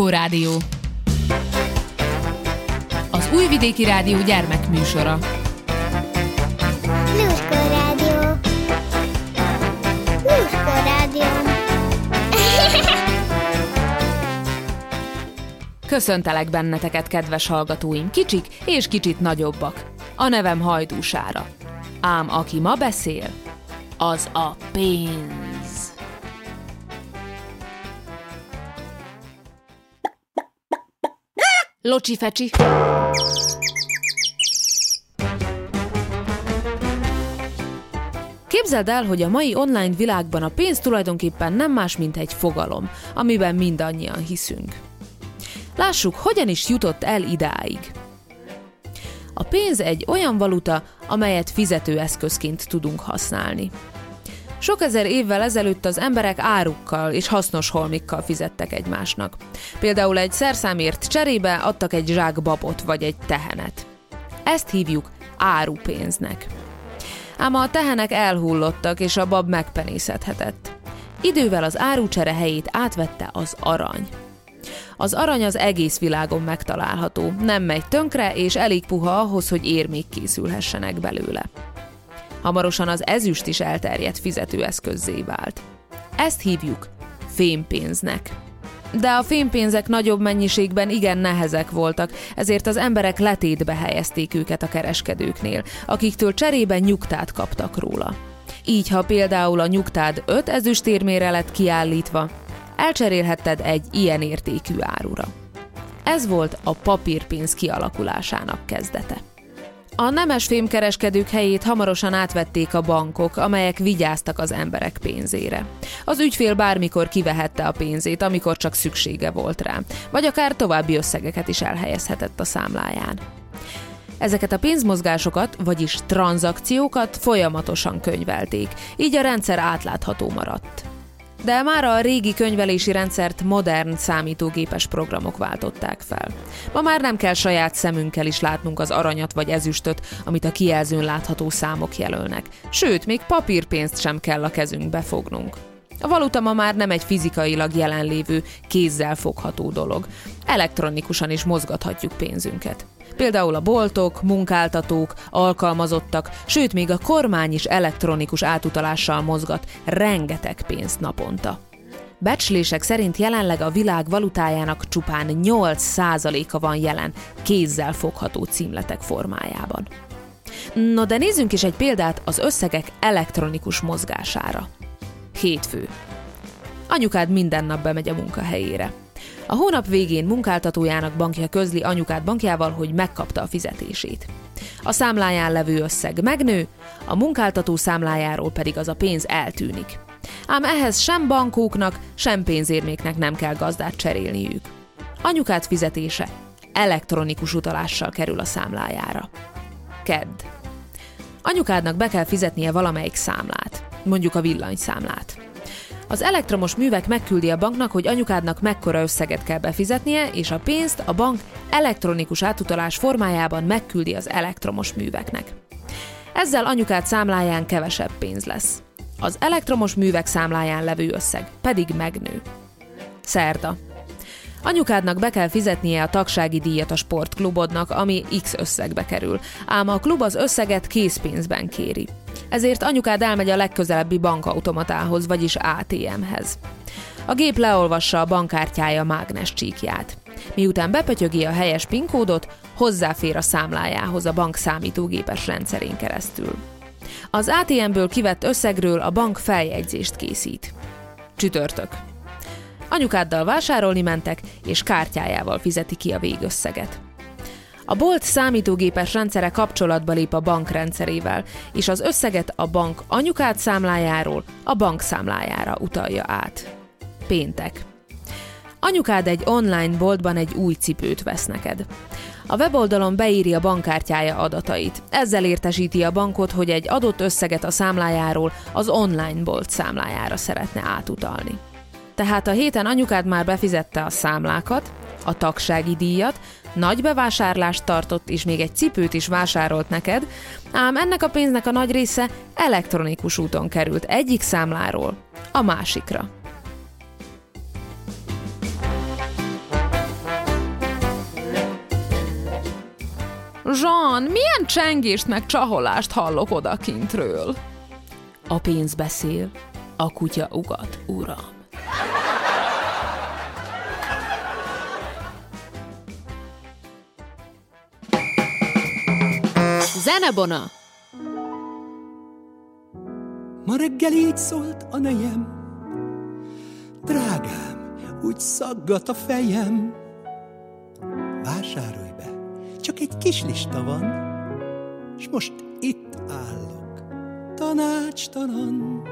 Lluskó Rádió. Az Újvidéki Rádió gyermekműsora. Lluskó Rádió. Lluskó Rádió. Köszöntelek benneteket, kedves hallgatóim, kicsik és kicsit nagyobbak. A nevem Hajdúsára. Ám aki ma beszél, az a pénz. Locsi fecsi. Képzeld el, hogy a mai online világban a pénz tulajdonképpen nem más, mint egy fogalom, amiben mindannyian hiszünk. Lássuk, hogyan is jutott el idáig. A pénz egy olyan valuta, amelyet fizetőeszközként tudunk használni. Sok ezer évvel ezelőtt az emberek árukkal és hasznos holmikkal fizettek egymásnak. Például egy szerszámért cserébe adtak egy zsák babot vagy egy tehenet. Ezt hívjuk árupénznek. Ám a tehenek elhullottak, és a bab megpenészedhetett. Idővel az árucsere helyét átvette az arany. Az arany az egész világon megtalálható, nem megy tönkre, és elég puha ahhoz, hogy érmék készülhessenek belőle. Hamarosan az ezüst is elterjedt fizetőeszközzé vált. Ezt hívjuk fémpénznek. De a fémpénzek nagyobb mennyiségben igen nehezek voltak, ezért az emberek letétbe helyezték őket a kereskedőknél, akiktől cserében nyugtát kaptak róla. Így, ha például a nyugtád 5 ezüstérmére lett kiállítva, elcserélhetted egy ilyen értékű árura. Ez volt a papírpénz kialakulásának kezdete. A nemes fémkereskedők helyét hamarosan átvették a bankok, amelyek vigyáztak az emberek pénzére. Az ügyfél bármikor kivehette a pénzét, amikor csak szüksége volt rá, vagy akár további összegeket is elhelyezhetett a számláján. Ezeket a pénzmozgásokat, vagyis tranzakciókat folyamatosan könyvelték, így a rendszer átlátható maradt. De már a régi könyvelési rendszert modern számítógépes programok váltották fel. Ma már nem kell saját szemünkkel is látnunk az aranyat vagy ezüstöt, amit a kijelzőn látható számok jelölnek. Sőt, még papírpénzt sem kell a kezünkbe fognunk. A valuta ma már nem egy fizikailag jelenlévő, kézzel fogható dolog. Elektronikusan is mozgathatjuk pénzünket. Például a boltok, munkáltatók, alkalmazottak, sőt még a kormány is elektronikus átutalással mozgat rengeteg pénzt naponta. Becslések szerint jelenleg a világ valutájának csupán 8%-a van jelen kézzel fogható címletek formájában. No de nézzünk is egy példát az összegek elektronikus mozgására. Hétfő. Anyukád minden nap bemegy a munkahelyére. A hónap végén munkáltatójának bankja közli anyukád bankjával, hogy megkapta a fizetését. A számláján levő összeg megnő, a munkáltató számlájáról pedig az a pénz eltűnik. Ám ehhez sem bankóknak, sem pénzérméknek nem kell gazdát cserélniük. Anyukád fizetése elektronikus utalással kerül a számlájára. Kedd. Anyukádnak be kell fizetnie valamelyik számlát, mondjuk a villanyszámlát. Az elektromos művek megküldi a banknak, hogy anyukádnak mekkora összeget kell befizetnie, és a pénzt a bank elektronikus átutalás formájában megküldi az elektromos műveknek. Ezzel anyukád számláján kevesebb pénz lesz. Az elektromos művek számláján levő összeg pedig megnő. Szerda. Anyukádnak be kell fizetnie a tagsági díjat a sportklubodnak, ami X összegbe kerül, ám a klub az összeget készpénzben kéri. Ezért anyukád elmegy a legközelebbi bankautomatához, vagyis ATM-hez. A gép leolvassa a bankkártyája mágnes csíkját. Miután bepötyögi a helyes PIN kódot, hozzáfér a számlájához a bank számítógépes rendszerén keresztül. Az ATM-ből kivett összegről a bank feljegyzést készít. Csütörtök. Anyukáddal vásárolni mentek, és kártyájával fizeti ki a végösszeget. A bolt számítógépes rendszere kapcsolatba lép a bank rendszerével, és az összeget a bank anyukád számlájáról a bank számlájára utalja át. Péntek. Anyukád egy online boltban egy új cipőt vesz neked. A weboldalon beírja bankkártyája adatait. Ezzel értesíti a bankot, hogy egy adott összeget a számlájáról az online bolt számlájára szeretne átutalni. Tehát a héten anyukád már befizette a számlákat, a tagsági díjat, nagy bevásárlást tartott, és még egy cipőt is vásárolt neked, ám ennek a pénznek a nagy része elektronikus úton került egyik számláról a másikra. Jean, milyen csengést meg csaholást hallok odakintről? A pénz beszél, a kutya ugat, uram. Zenebona! Ma reggel így szólt a nejem, Drágám, úgy szaggat a fejem. Vásárolj be, csak egy kis lista van, S most itt állok, tanácstalan.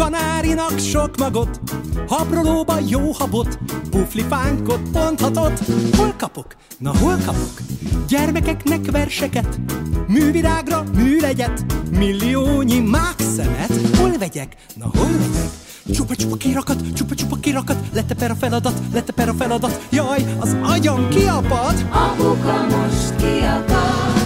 Kanárinak sok magot, haprolóba jó habot, puflifánkot mondhatott. Hol kapok? Na hol kapok? Gyermekeknek verseket, művirágra műlegyet, milliónyi mákszemet. Hol vegyek? Na hol vegyek? Csupa-csupa kirakat, csupa-csupa kirakat, leteper a feladat, leteper a feladat, jaj, az agyam kiapad! Apuka most kiakad,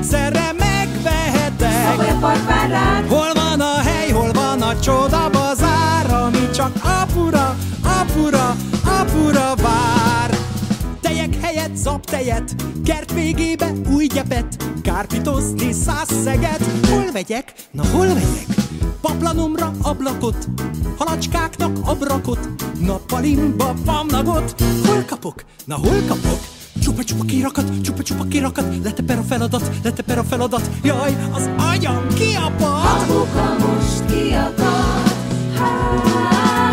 egyszerre megvehetek? Szabolya Hol van a hely, hol van a csoda bazár, ami csak apura, apura, apura vár? Tejek helyett zaptejet, kert végébe új gyepet, kárpitozni száz szeget. Hol vegyek? Na hol vegyek? Paplanomra ablakot, halacskáknak abrakot, nappalimba pamnagot. Hol kapok? Na hol kapok? Csupa-csupa kirakat, csupa-csupa kirakat, leteper a feladat, leteper a feladat, jaj, az agyam kiapad! Apuka most kiakad,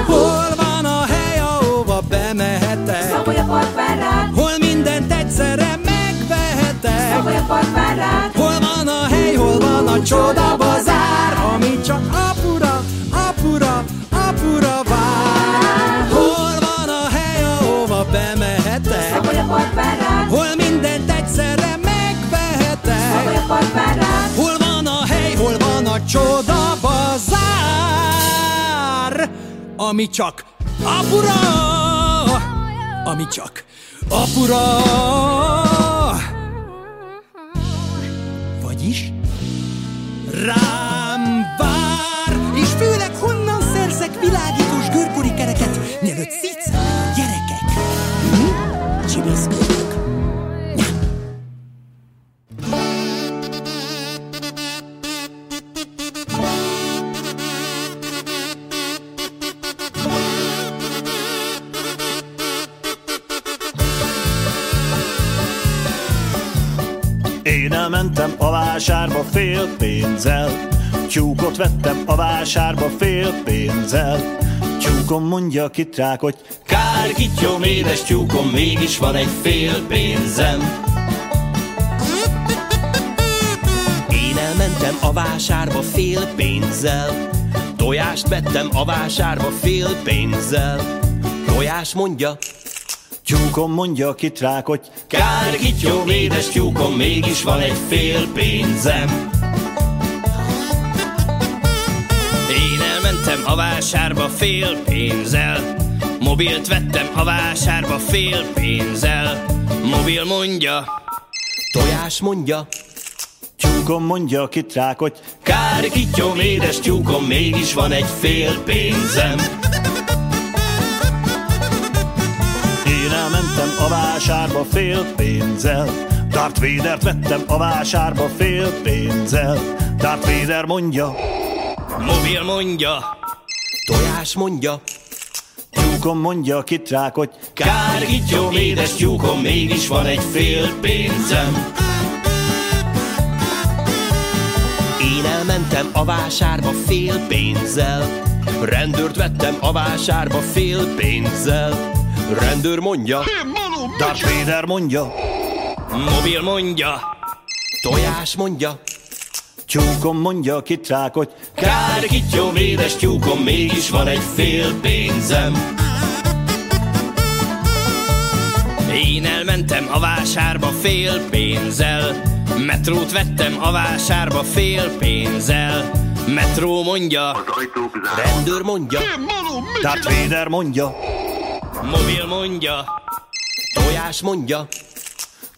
Hol van a hely, ahova bemehetek? Szabolya part vár rád, Hol mindent egyszerre megvehetek? Szabolya part vár rád, Hol van a hely, hol van a csoda egyszerre megvehetek? Hol van a hely, hol van a csoda bazár? Ami csak apura, ami csak apura. Vagyis rám vár, és főleg honnan szerzek világítós görkori kereket, mielőtt a gyerekek. Hm? Csimészkodok. Elmentem a vásárba fél pénzzel, tyúkot vettem a vásárba fél pénzzel. Tyúkom mondja kit rák, hogy kár kityom, édes tyúkom, mégis van egy fél pénzem. Én elmentem a vásárba fél pénzzel, tojást vettem a vásárba fél pénzzel. Tojás mondja, Tyúkom mondja rák, hogy kár kityom, édes tyúkom, mégis van egy fél pénzem. Én elmentem a vásárba fél pénzzel, mobilt vettem a vásárba fél pénzzel. Mobil mondja, tojás mondja, tyúkom mondja rák, hogy kár kityom, édes tyúkom, mégis van egy fél pénzem. Elmentem a vásárba fél pénzzel, Darth Vader-t vettem a vásárba fél pénzzel. Darth Vader mondja, mobil mondja, tojás mondja, tyúkom mondja kit rák, hogy kár kityom, édes tyúkom, mégis van egy fél pénzem. Én elmentem a vásárba fél pénzzel, rendőrt vettem a vásárba fél pénzzel. Rendőr mondja, Darth Vader mondja, mobil mondja, tojás mondja, tyúkom mondja kit rák, hogy kár kityom, édes tyúkom, mégis van egy fél pénzem. Én elmentem a vásárba fél pénzzel, metrót vettem a vásárba fél pénzzel. Metró mondja, rendőr mondja, Darth Vader mondja, mobil mondja, tojás mondja,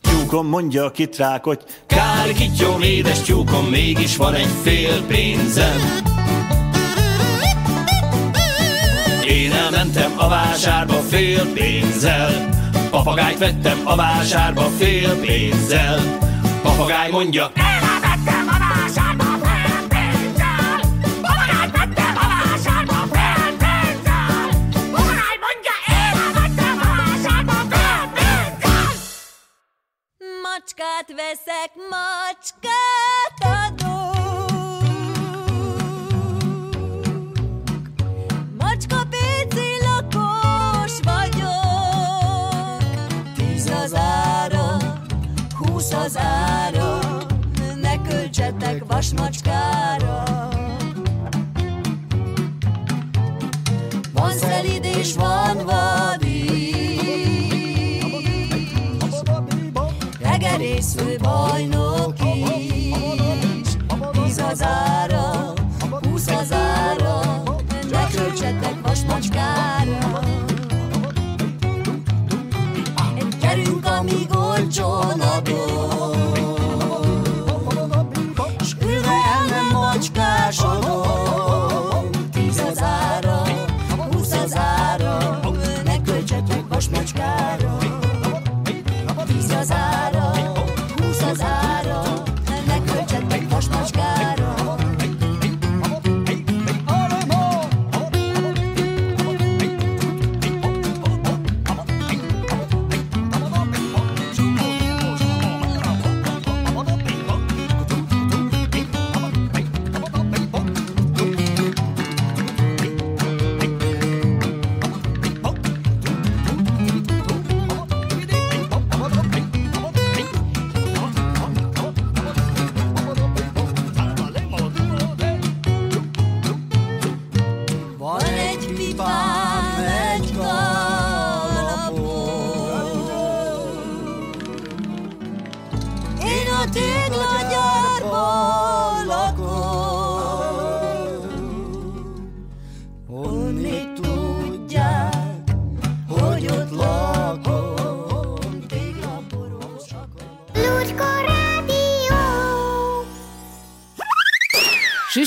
tyúkom mondja kit rák, hogy kár kityom, édes tyúkom, mégis van egy fél pénzem. elmentem a vásárba fél pénzzel. Papagájt vettem a vásárba fél pénzzel. Papagáj mondja, Macskát veszek, macskát adok. Macska pici lakos vagyok. Tíz az ára, húsz az ára, ne költsetek vasmacskára. Van szelid és van vadíz, Egerésző bajnok is. Tíz az ára, húsz az ára Ne költsetek vasmacskára Gyerünk,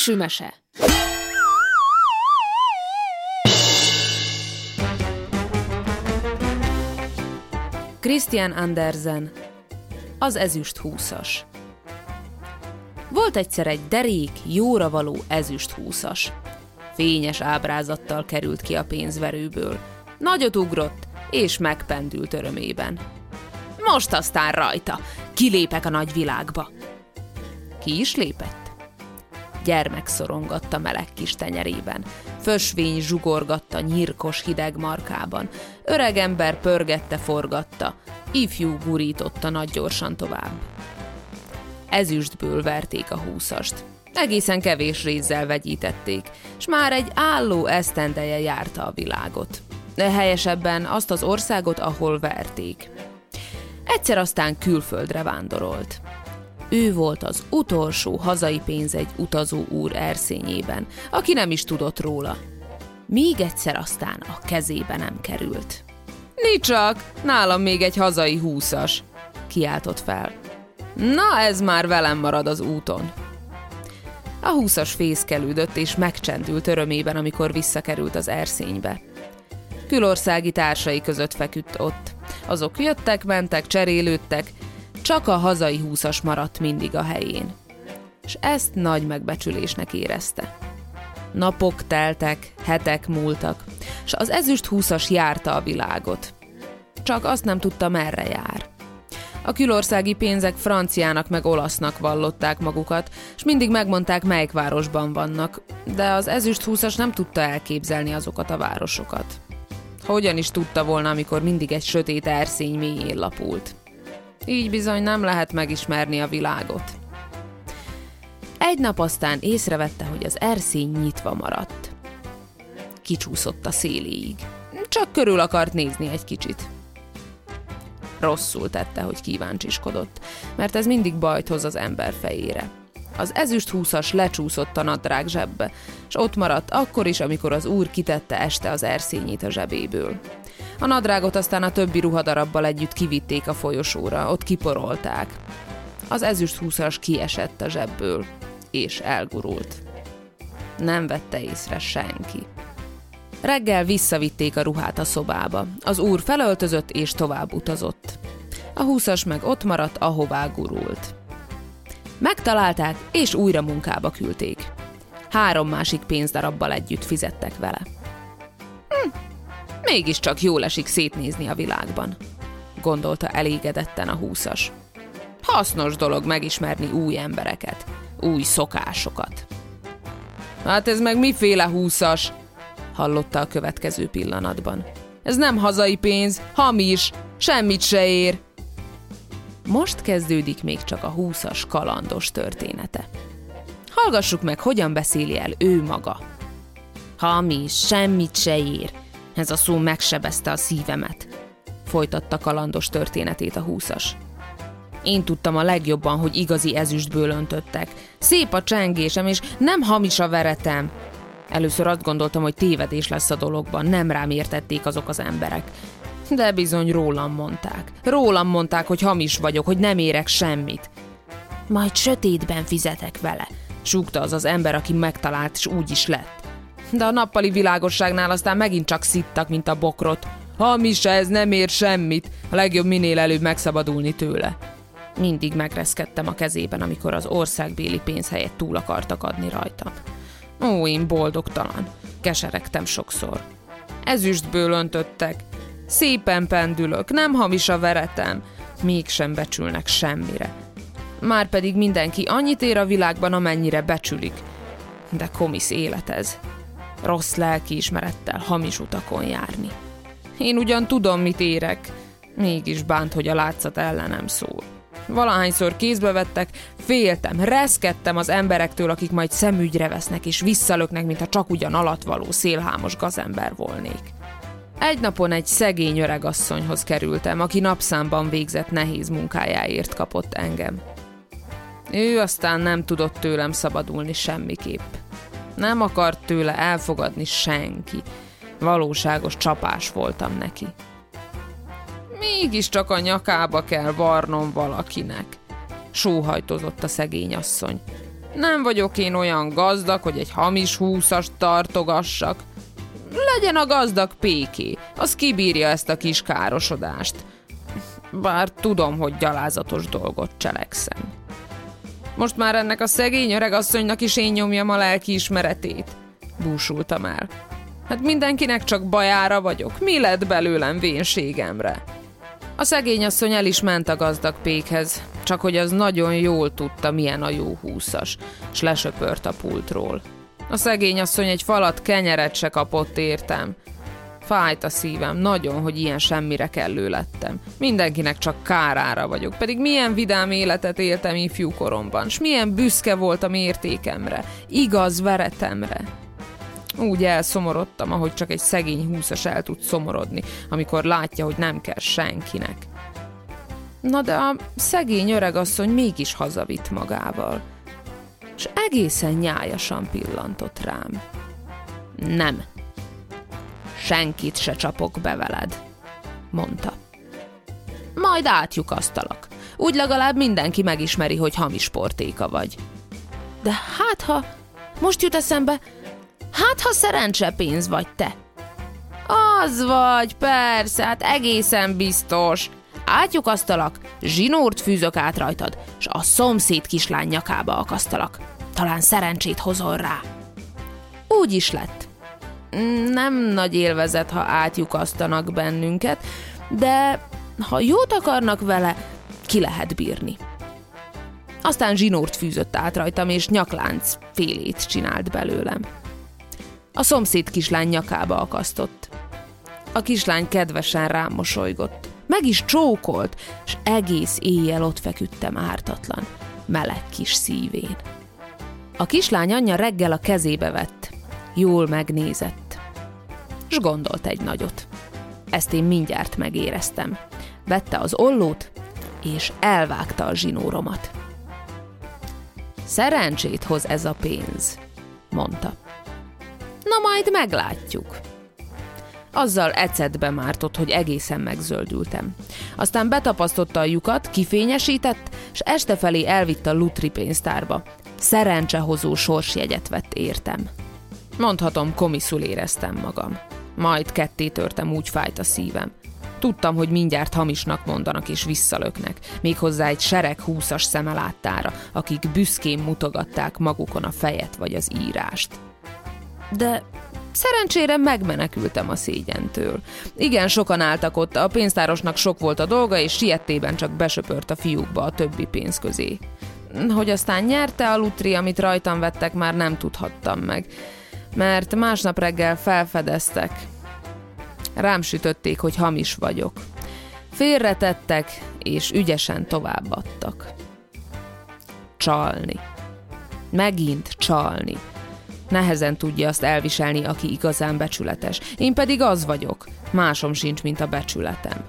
Süsümese. Christian Andersen, az ezüst húszas. Volt egyszer egy derék, jóra való ezüst húszas. Fényes ábrázattal került ki a pénzverőből. Nagyot ugrott, és megpendült örömében. Most aztán rajta, kilépek a nagy világba. Ki is lépett? Gyermek szorongatta meleg kis tenyerében. Fösvény zsugorgatta nyírkos hideg markában. Öreg ember pörgette, forgatta. Ifjú gurította nagy gyorsan tovább. Ezüstből verték a húszast. Egészen kevés rézzel vegyítették, s már egy álló esztendeje járta a világot. Helyesebben azt az országot, ahol verték. Egyszer aztán külföldre vándorolt. Ő volt az utolsó hazai pénz egy utazó úr erszényében, aki nem is tudott róla. Míg egyszer aztán a kezébe nem került. Nicsak, nálam még egy hazai húszas, kiáltott fel. Na, ez már velem marad az úton. A húszas fészkelődött és megcsendült örömében, amikor visszakerült az erszénybe. Külországi társai között feküdt ott. Azok jöttek, mentek, cserélődtek, csak a hazai húszas maradt mindig a helyén. És ezt nagy megbecsülésnek érezte. Napok teltek, hetek múltak, és az ezüst húszas járta a világot. Csak azt nem tudta, merre jár. A külországi pénzek franciának meg olasznak vallották magukat, és mindig megmondták, melyik városban vannak, de az ezüst húszas nem tudta elképzelni azokat a városokat. Hogyan is tudta volna, amikor mindig egy sötét erszény mélyén lapult. Így bizony nem lehet megismerni a világot. Egy nap aztán észrevette, hogy az erszény nyitva maradt. Kicsúszott a széléig. Csak körül akart nézni egy kicsit. Rosszul tette, hogy kíváncsiskodott, mert ez mindig bajt hoz az ember fejére. Az ezüst húszas lecsúszott a nadrág zsebbe, és ott maradt akkor is, amikor az úr kitette este az erszényét a zsebéből. A nadrágot aztán a többi ruhadarabbal együtt kivitték a folyosóra, ott kiporolták. Az ezüst húszas kiesett a zsebből, és elgurult. Nem vette észre senki. Reggel visszavitték a ruhát a szobába. Az úr felöltözött és tovább utazott. A húszas meg ott maradt, ahová gurult. Megtalálták, és újra munkába küldték. Három másik pénzdarabbal együtt fizettek vele. Mégiscsak jól esik szétnézni a világban, gondolta elégedetten a húszas. Hasznos dolog megismerni új embereket, új szokásokat. Hát ez meg miféle húszas? hallotta a következő pillanatban. Ez nem hazai pénz, hamis, semmit se ér. Most kezdődik még csak a húszas kalandos története. Hallgassuk meg, hogyan beszéli el ő maga. Hamis, semmit se ér. Ez a szó megsebezte a szívemet. Folytatta kalandos történetét a húszas. Én tudtam a legjobban, hogy igazi ezüstből öntöttek. Szép a csengésem, és nem hamis a veretem. Először azt gondoltam, hogy tévedés lesz a dologban, nem rám értették azok az emberek. De bizony rólam mondták. Rólam mondták, hogy hamis vagyok, hogy nem érek semmit. Majd sötétben fizetek vele, súgta az az ember, aki megtalált, és úgy is lett. De a nappali világosságnál aztán megint csak szittak, mint a bokrot. Hamis ez, nem ér semmit, a legjobb minél előbb megszabadulni tőle. Mindig megreszkedtem a kezében, amikor az országbéli pénz helyett túl akartak adni rajtam. Ó, én boldogtalan. Keseregtem sokszor. Ezüstből öntöttek. Szépen pendülök, nem hamis a veretem. Mégsem becsülnek semmire. Márpedig mindenki annyit ér a világban, amennyire becsülik. De komisz élet ez. Rossz lelkiismerettel hamis utakon járni. Én ugyan tudom, mit érek, mégis bánt, hogy a látszat ellenem szól. Valahányszor kézbe vettek, féltem, reszkedtem az emberektől, akik majd szemügyre vesznek és visszalöknek, mintha csak ugyan alatvaló szélhámos gazember volnék. Egy napon egy szegény öregasszonyhoz kerültem, aki napszámban végzett nehéz munkájáért kapott engem. Ő aztán nem tudott tőlem szabadulni semmiképp. Nem akart tőle elfogadni senki. Valóságos csapás voltam neki mégiscsak a nyakába kell varnom valakinek. Sóhajtozott a szegény asszony. Nem vagyok én olyan gazdag, hogy egy hamis húszast tartogassak. Legyen a gazdag péké, az kibírja ezt a kis károsodást. Bár tudom, hogy gyalázatos dolgot cselekszem. Most már ennek a szegény öregasszonynak is én nyomjam a lelki ismeretét. Búsultam el. Hát mindenkinek csak bajára vagyok. Mi lett belőlem vénségemre? A szegény asszony el is ment a gazdag pékhez, csak hogy az nagyon jól tudta, milyen a jó húszas, s lesöpört a pultról. A szegény asszony egy falat kenyeret se kapott értem. Fájt a szívem, nagyon, hogy ilyen semmire kellő lettem. Mindenkinek csak kárára vagyok, pedig milyen vidám életet éltem ifjú koromban, s milyen büszke voltam értékemre, igaz veretemre. Úgy elszomorodtam, ahogy csak egy szegény húszas el tud szomorodni, amikor látja, hogy nem kell senkinek. Na de a szegény öregasszony mégis hazavitt magával, és egészen nyájasan pillantott rám. Nem. Senkit se csapok be veled, mondta. Majd átjukasztalak. Úgy legalább mindenki megismeri, hogy hamis portéka vagy. De hát ha... Most jut eszembe, Hát, ha szerencsepénz vagy te. Az vagy, persze, hát egészen biztos. Átjukasztalak, zsinórt fűzök át rajtad, s a szomszéd kislány nyakába akasztalak. Talán szerencsét hozol rá. Úgy is lett. Nem nagy élvezet, ha átjukasztanak bennünket, de ha jót akarnak vele, ki lehet bírni. Aztán zsinórt fűzött át rajtam, és nyaklánc félét csinált belőlem. A szomszéd kislány nyakába akasztott. A kislány kedvesen rám mosolygott. Meg is csókolt, és egész éjjel ott feküdtem ártatlan, meleg kis szívén. A kislány anyja reggel a kezébe vett, jól megnézett, s gondolt egy nagyot. Ezt én mindjárt megéreztem. Vette az ollót, és elvágta a zsinóromat. Szerencsét hoz ez a pénz, mondta. Na majd meglátjuk. Azzal ecetbe mártott, hogy egészen megzöldültem. Aztán betapasztotta a lyukat, kifényesített, és este felé elvitt a Lutri pénztárba. Szerencsehozó sorsjegyet vett értem. Mondhatom, komiszul éreztem magam. Majd ketté törtem, úgy fájt a szívem. Tudtam, hogy mindjárt hamisnak mondanak és visszalöknek, méghozzá egy sereg húszas szeme láttára, akik büszkén mutogatták magukon a fejet vagy az írást. De Szerencsére megmenekültem a szégyentől. Igen, sokan álltak ott, a pénztárosnak sok volt a dolga, és siettében csak besöpört a fiúkba a többi pénz közé. Hogy aztán nyerte a lutri, amit rajtam vettek, már nem tudhattam meg. Mert másnap reggel felfedeztek. Rám sütötték, hogy hamis vagyok. Félretettek, és ügyesen továbbadtak. Csalni. Megint csalni. Nehezen tudja azt elviselni, aki igazán becsületes. Én pedig az vagyok. Másom sincs, mint a becsületem.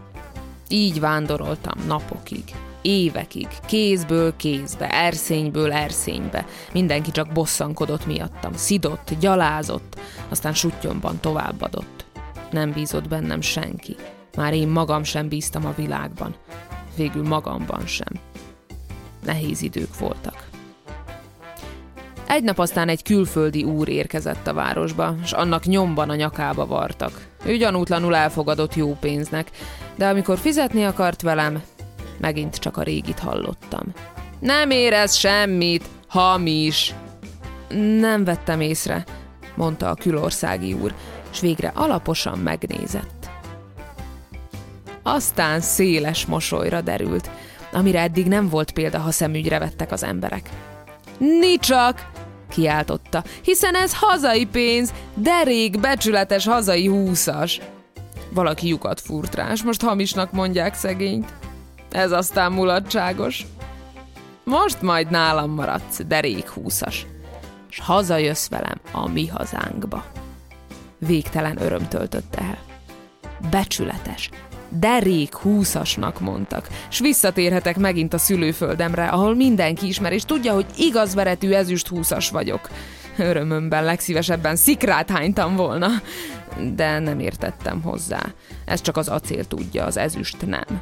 Így vándoroltam napokig, évekig, kézből kézbe, erszényből erszénybe. Mindenki csak bosszankodott miattam, szidott, gyalázott, aztán sutyomban továbbadott. Nem bízott bennem senki. Már én magam sem bíztam a világban. Végül magamban sem. Nehéz idők voltak. Egy nap aztán egy külföldi úr érkezett a városba, és annak nyomban a nyakába vartak. Ő gyanútlanul elfogadott jó pénznek, de amikor fizetni akart velem, megint csak a régit hallottam. Nem érez semmit, hamis. Nem vettem észre, mondta a külországi úr, és végre alaposan megnézett. Aztán széles mosolyra derült, amire eddig nem volt példa, ha szemügyre vettek az emberek. Nicsak! kiáltotta, hiszen ez hazai pénz, derék, becsületes hazai húszas. Valaki lyukat furt rá, most hamisnak mondják szegényt. Ez aztán mulatságos. Most majd nálam maradsz, derék húszas, és hazajössz velem a mi hazánkba. Végtelen öröm töltött el. Becsületes, derék húszasnak mondtak, s visszatérhetek megint a szülőföldemre, ahol mindenki ismer, és tudja, hogy igaz veretű ezüst húszas vagyok. Örömömben legszívesebben szikrát hánytam volna, de nem értettem hozzá. Ez csak az acél tudja, az ezüst nem.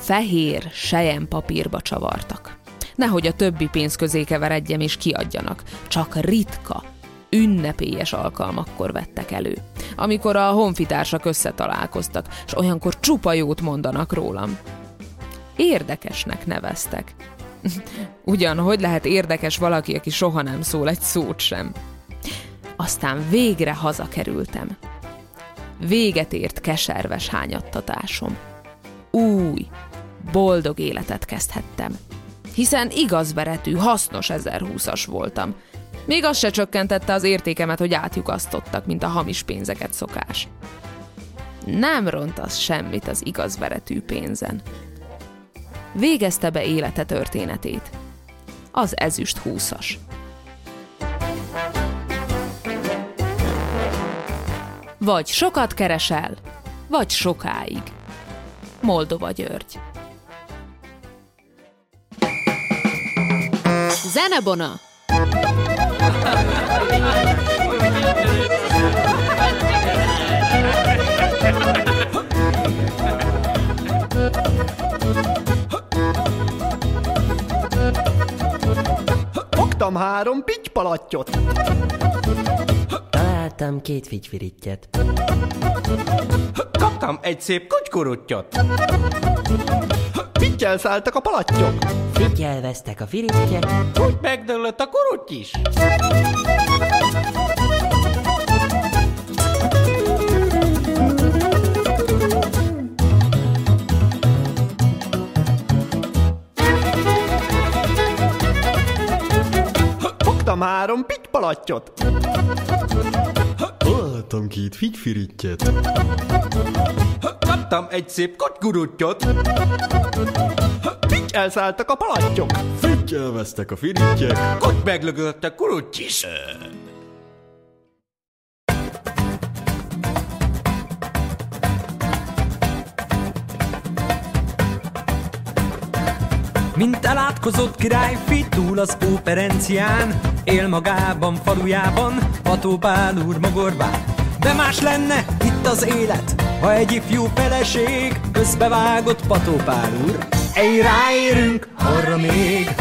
Fehér, sejem papírba csavartak. Nehogy a többi pénz közé keveredjem és kiadjanak. Csak ritka, ünnepélyes alkalmakkor vettek elő. Amikor a honfitársak összetalálkoztak, és olyankor csupa jót mondanak rólam. Érdekesnek neveztek. Ugyan, hogy lehet érdekes valaki, aki soha nem szól egy szót sem? Aztán végre hazakerültem. Véget ért keserves hányattatásom. Új, boldog életet kezdhettem. Hiszen igazveretű, hasznos 1020-as voltam, még az se csökkentette az értékemet, hogy átjukasztottak, mint a hamis pénzeket szokás. Nem ront az semmit az igaz veretű pénzen. Végezte be élete történetét. Az ezüst húszas. Vagy sokat keresel, vagy sokáig. Moldova György. Zenebona! Fogtam három pitypalattyot. Találtam két figyfirittyet. Kaptam egy szép kutykuruttyot. Pittyel szálltak a palattyok. Figyelveztek a firittyek. Úgy megdőlött a kurutty is. Fogtam három pitypalattyot. Találtam két figyfirittyet. Kaptam egy szép kotyguruttyot. Pitty elszálltak a palattyok. Figyelveztek a firittyek. Meglögött a kurutty is. Mint elátkozott királyfi túl az óperencián, él magában, falujában, Patópál úr magorbán. De más lenne itt az élet, ha egy ifjú feleség közbevágott Patópál úr. Ej, ráérünk arra még!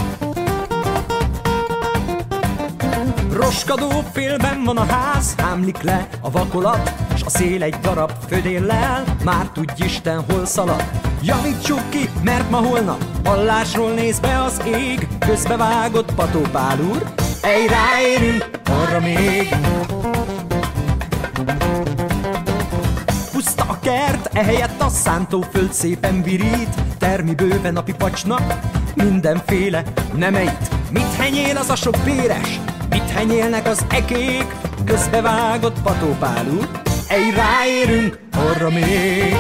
Roskadó félben van a ház, hámlik le a vakolat, s a szél egy darab födéllel, már tudj Isten hol szalad. Javítsuk ki, mert ma holnap hallásról néz be az ég, közbevágott patópál úr, ej ráérünk, arra még. Kert, ehelyett a szántóföld szépen virít, termi bőven a pipacsnak, mindenféle nemeit. Mit henyél az a sok béres, mit henyélnek az ekék, közbevágott patópál úr, ej ráérünk, arra még.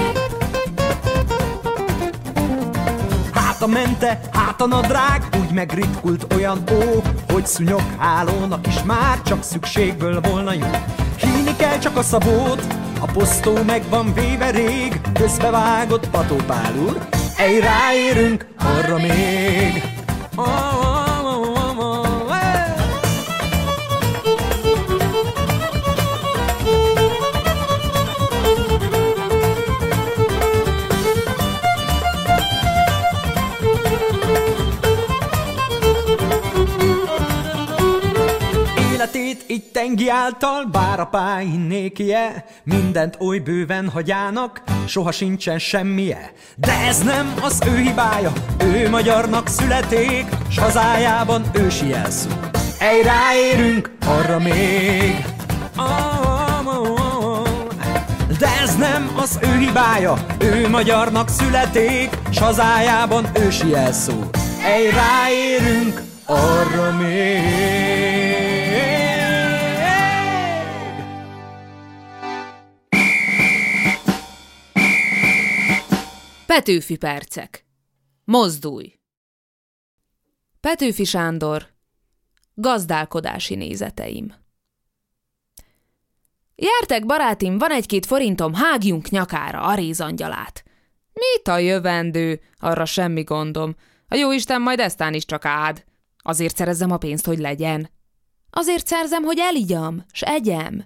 Hát a mente, hát a nadrág, úgy megritkult olyan ó, hogy szúnyog hálónak is már csak szükségből volna jó. Híni kell csak a szabót, a posztó meg van véve rég, közbevágott patópál úr, ej ráérünk, arra még. Oh, tengi által, bár a pályín nékie, mindent oly bőven hagyának, soha sincsen semmije. De ez nem az ő hibája, ő magyarnak születék, s hazájában ősi jelszó. Ej, ráérünk, arra még. De ez nem az ő hibája, ő magyarnak születék, s hazájában ősi jelszó. Ej, ráérünk, arra még. Petőfi percek. Mozdulj! Petőfi Sándor. Gazdálkodási nézeteim. Gyertek, barátim, van egy-két forintom, hágjunk nyakára a rézangyalát. Mit a jövendő? Arra semmi gondom. A jóisten majd eztán is csak ád. Azért szerezzem a pénzt, hogy legyen. Azért szerzem, hogy eligyam, s egyem.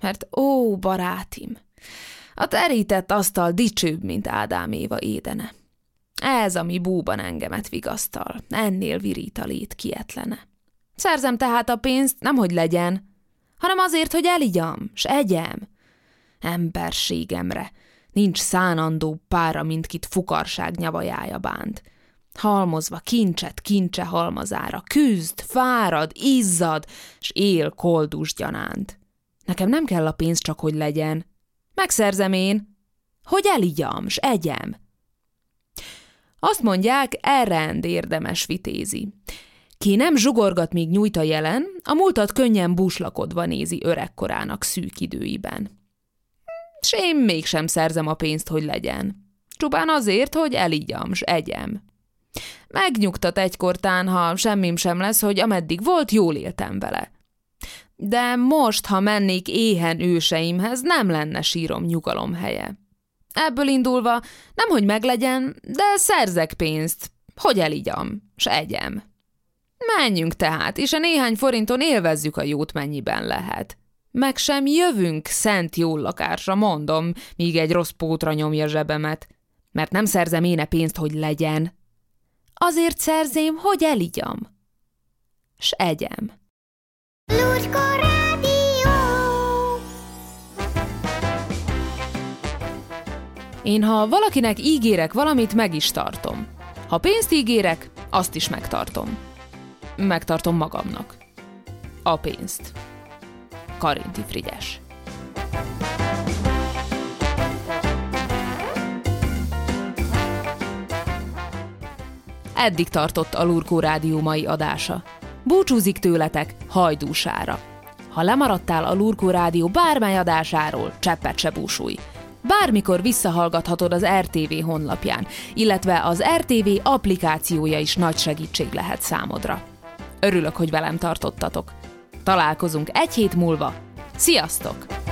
Mert ó, barátim, a terített asztal dicsőbb, mint Ádám Éva édene. Ez, ami búban engemet vigasztal, ennél virít a lét kietlene. Szerzem tehát a pénzt, nem hogy legyen, hanem azért, hogy eligyam, s egyem. Emberségemre, nincs szánandó pára, mint kit fukarság nyavajája bánt. Halmozva kincset kincse halmazára, küzd, fárad, izzad, s él koldus gyanánt. Nekem nem kell a pénz csak, hogy legyen, Megszerzem én, hogy eligyam, s egyem. Azt mondják, elrend érdemes vitézi. Ki nem zsugorgat, míg nyújt a jelen, a múltat könnyen búslakodva nézi öregkorának szűk időiben. S én mégsem szerzem a pénzt, hogy legyen. Csupán azért, hogy eligyam, s egyem. Megnyugtat egykortán, ha semmim sem lesz, hogy ameddig volt, jól éltem vele. De most, ha mennék éhen őseimhez, nem lenne sírom nyugalom helye. Ebből indulva nem, hogy meglegyen, de szerzek pénzt, hogy eligyam, s egyem. Menjünk tehát, és a néhány forinton élvezzük a jót, mennyiben lehet. Meg sem jövünk szent jó lakásra, mondom, míg egy rossz pótra nyomja zsebemet, mert nem szerzem éne pénzt, hogy legyen. Azért szerzém, hogy eligyam, s egyem. Rádió. Én ha valakinek ígérek valamit, meg is tartom. Ha pénzt ígérek, azt is megtartom. Megtartom magamnak. A pénzt. Karinti Frigyes. Eddig tartott a Lurkó Rádió mai adása. Búcsúzik tőletek hajdúsára. Ha lemaradtál a Lurkó Rádió bármely adásáról, cseppet se búsulj. Bármikor visszahallgathatod az RTV honlapján, illetve az RTV applikációja is nagy segítség lehet számodra. Örülök, hogy velem tartottatok. Találkozunk egy hét múlva. Sziasztok!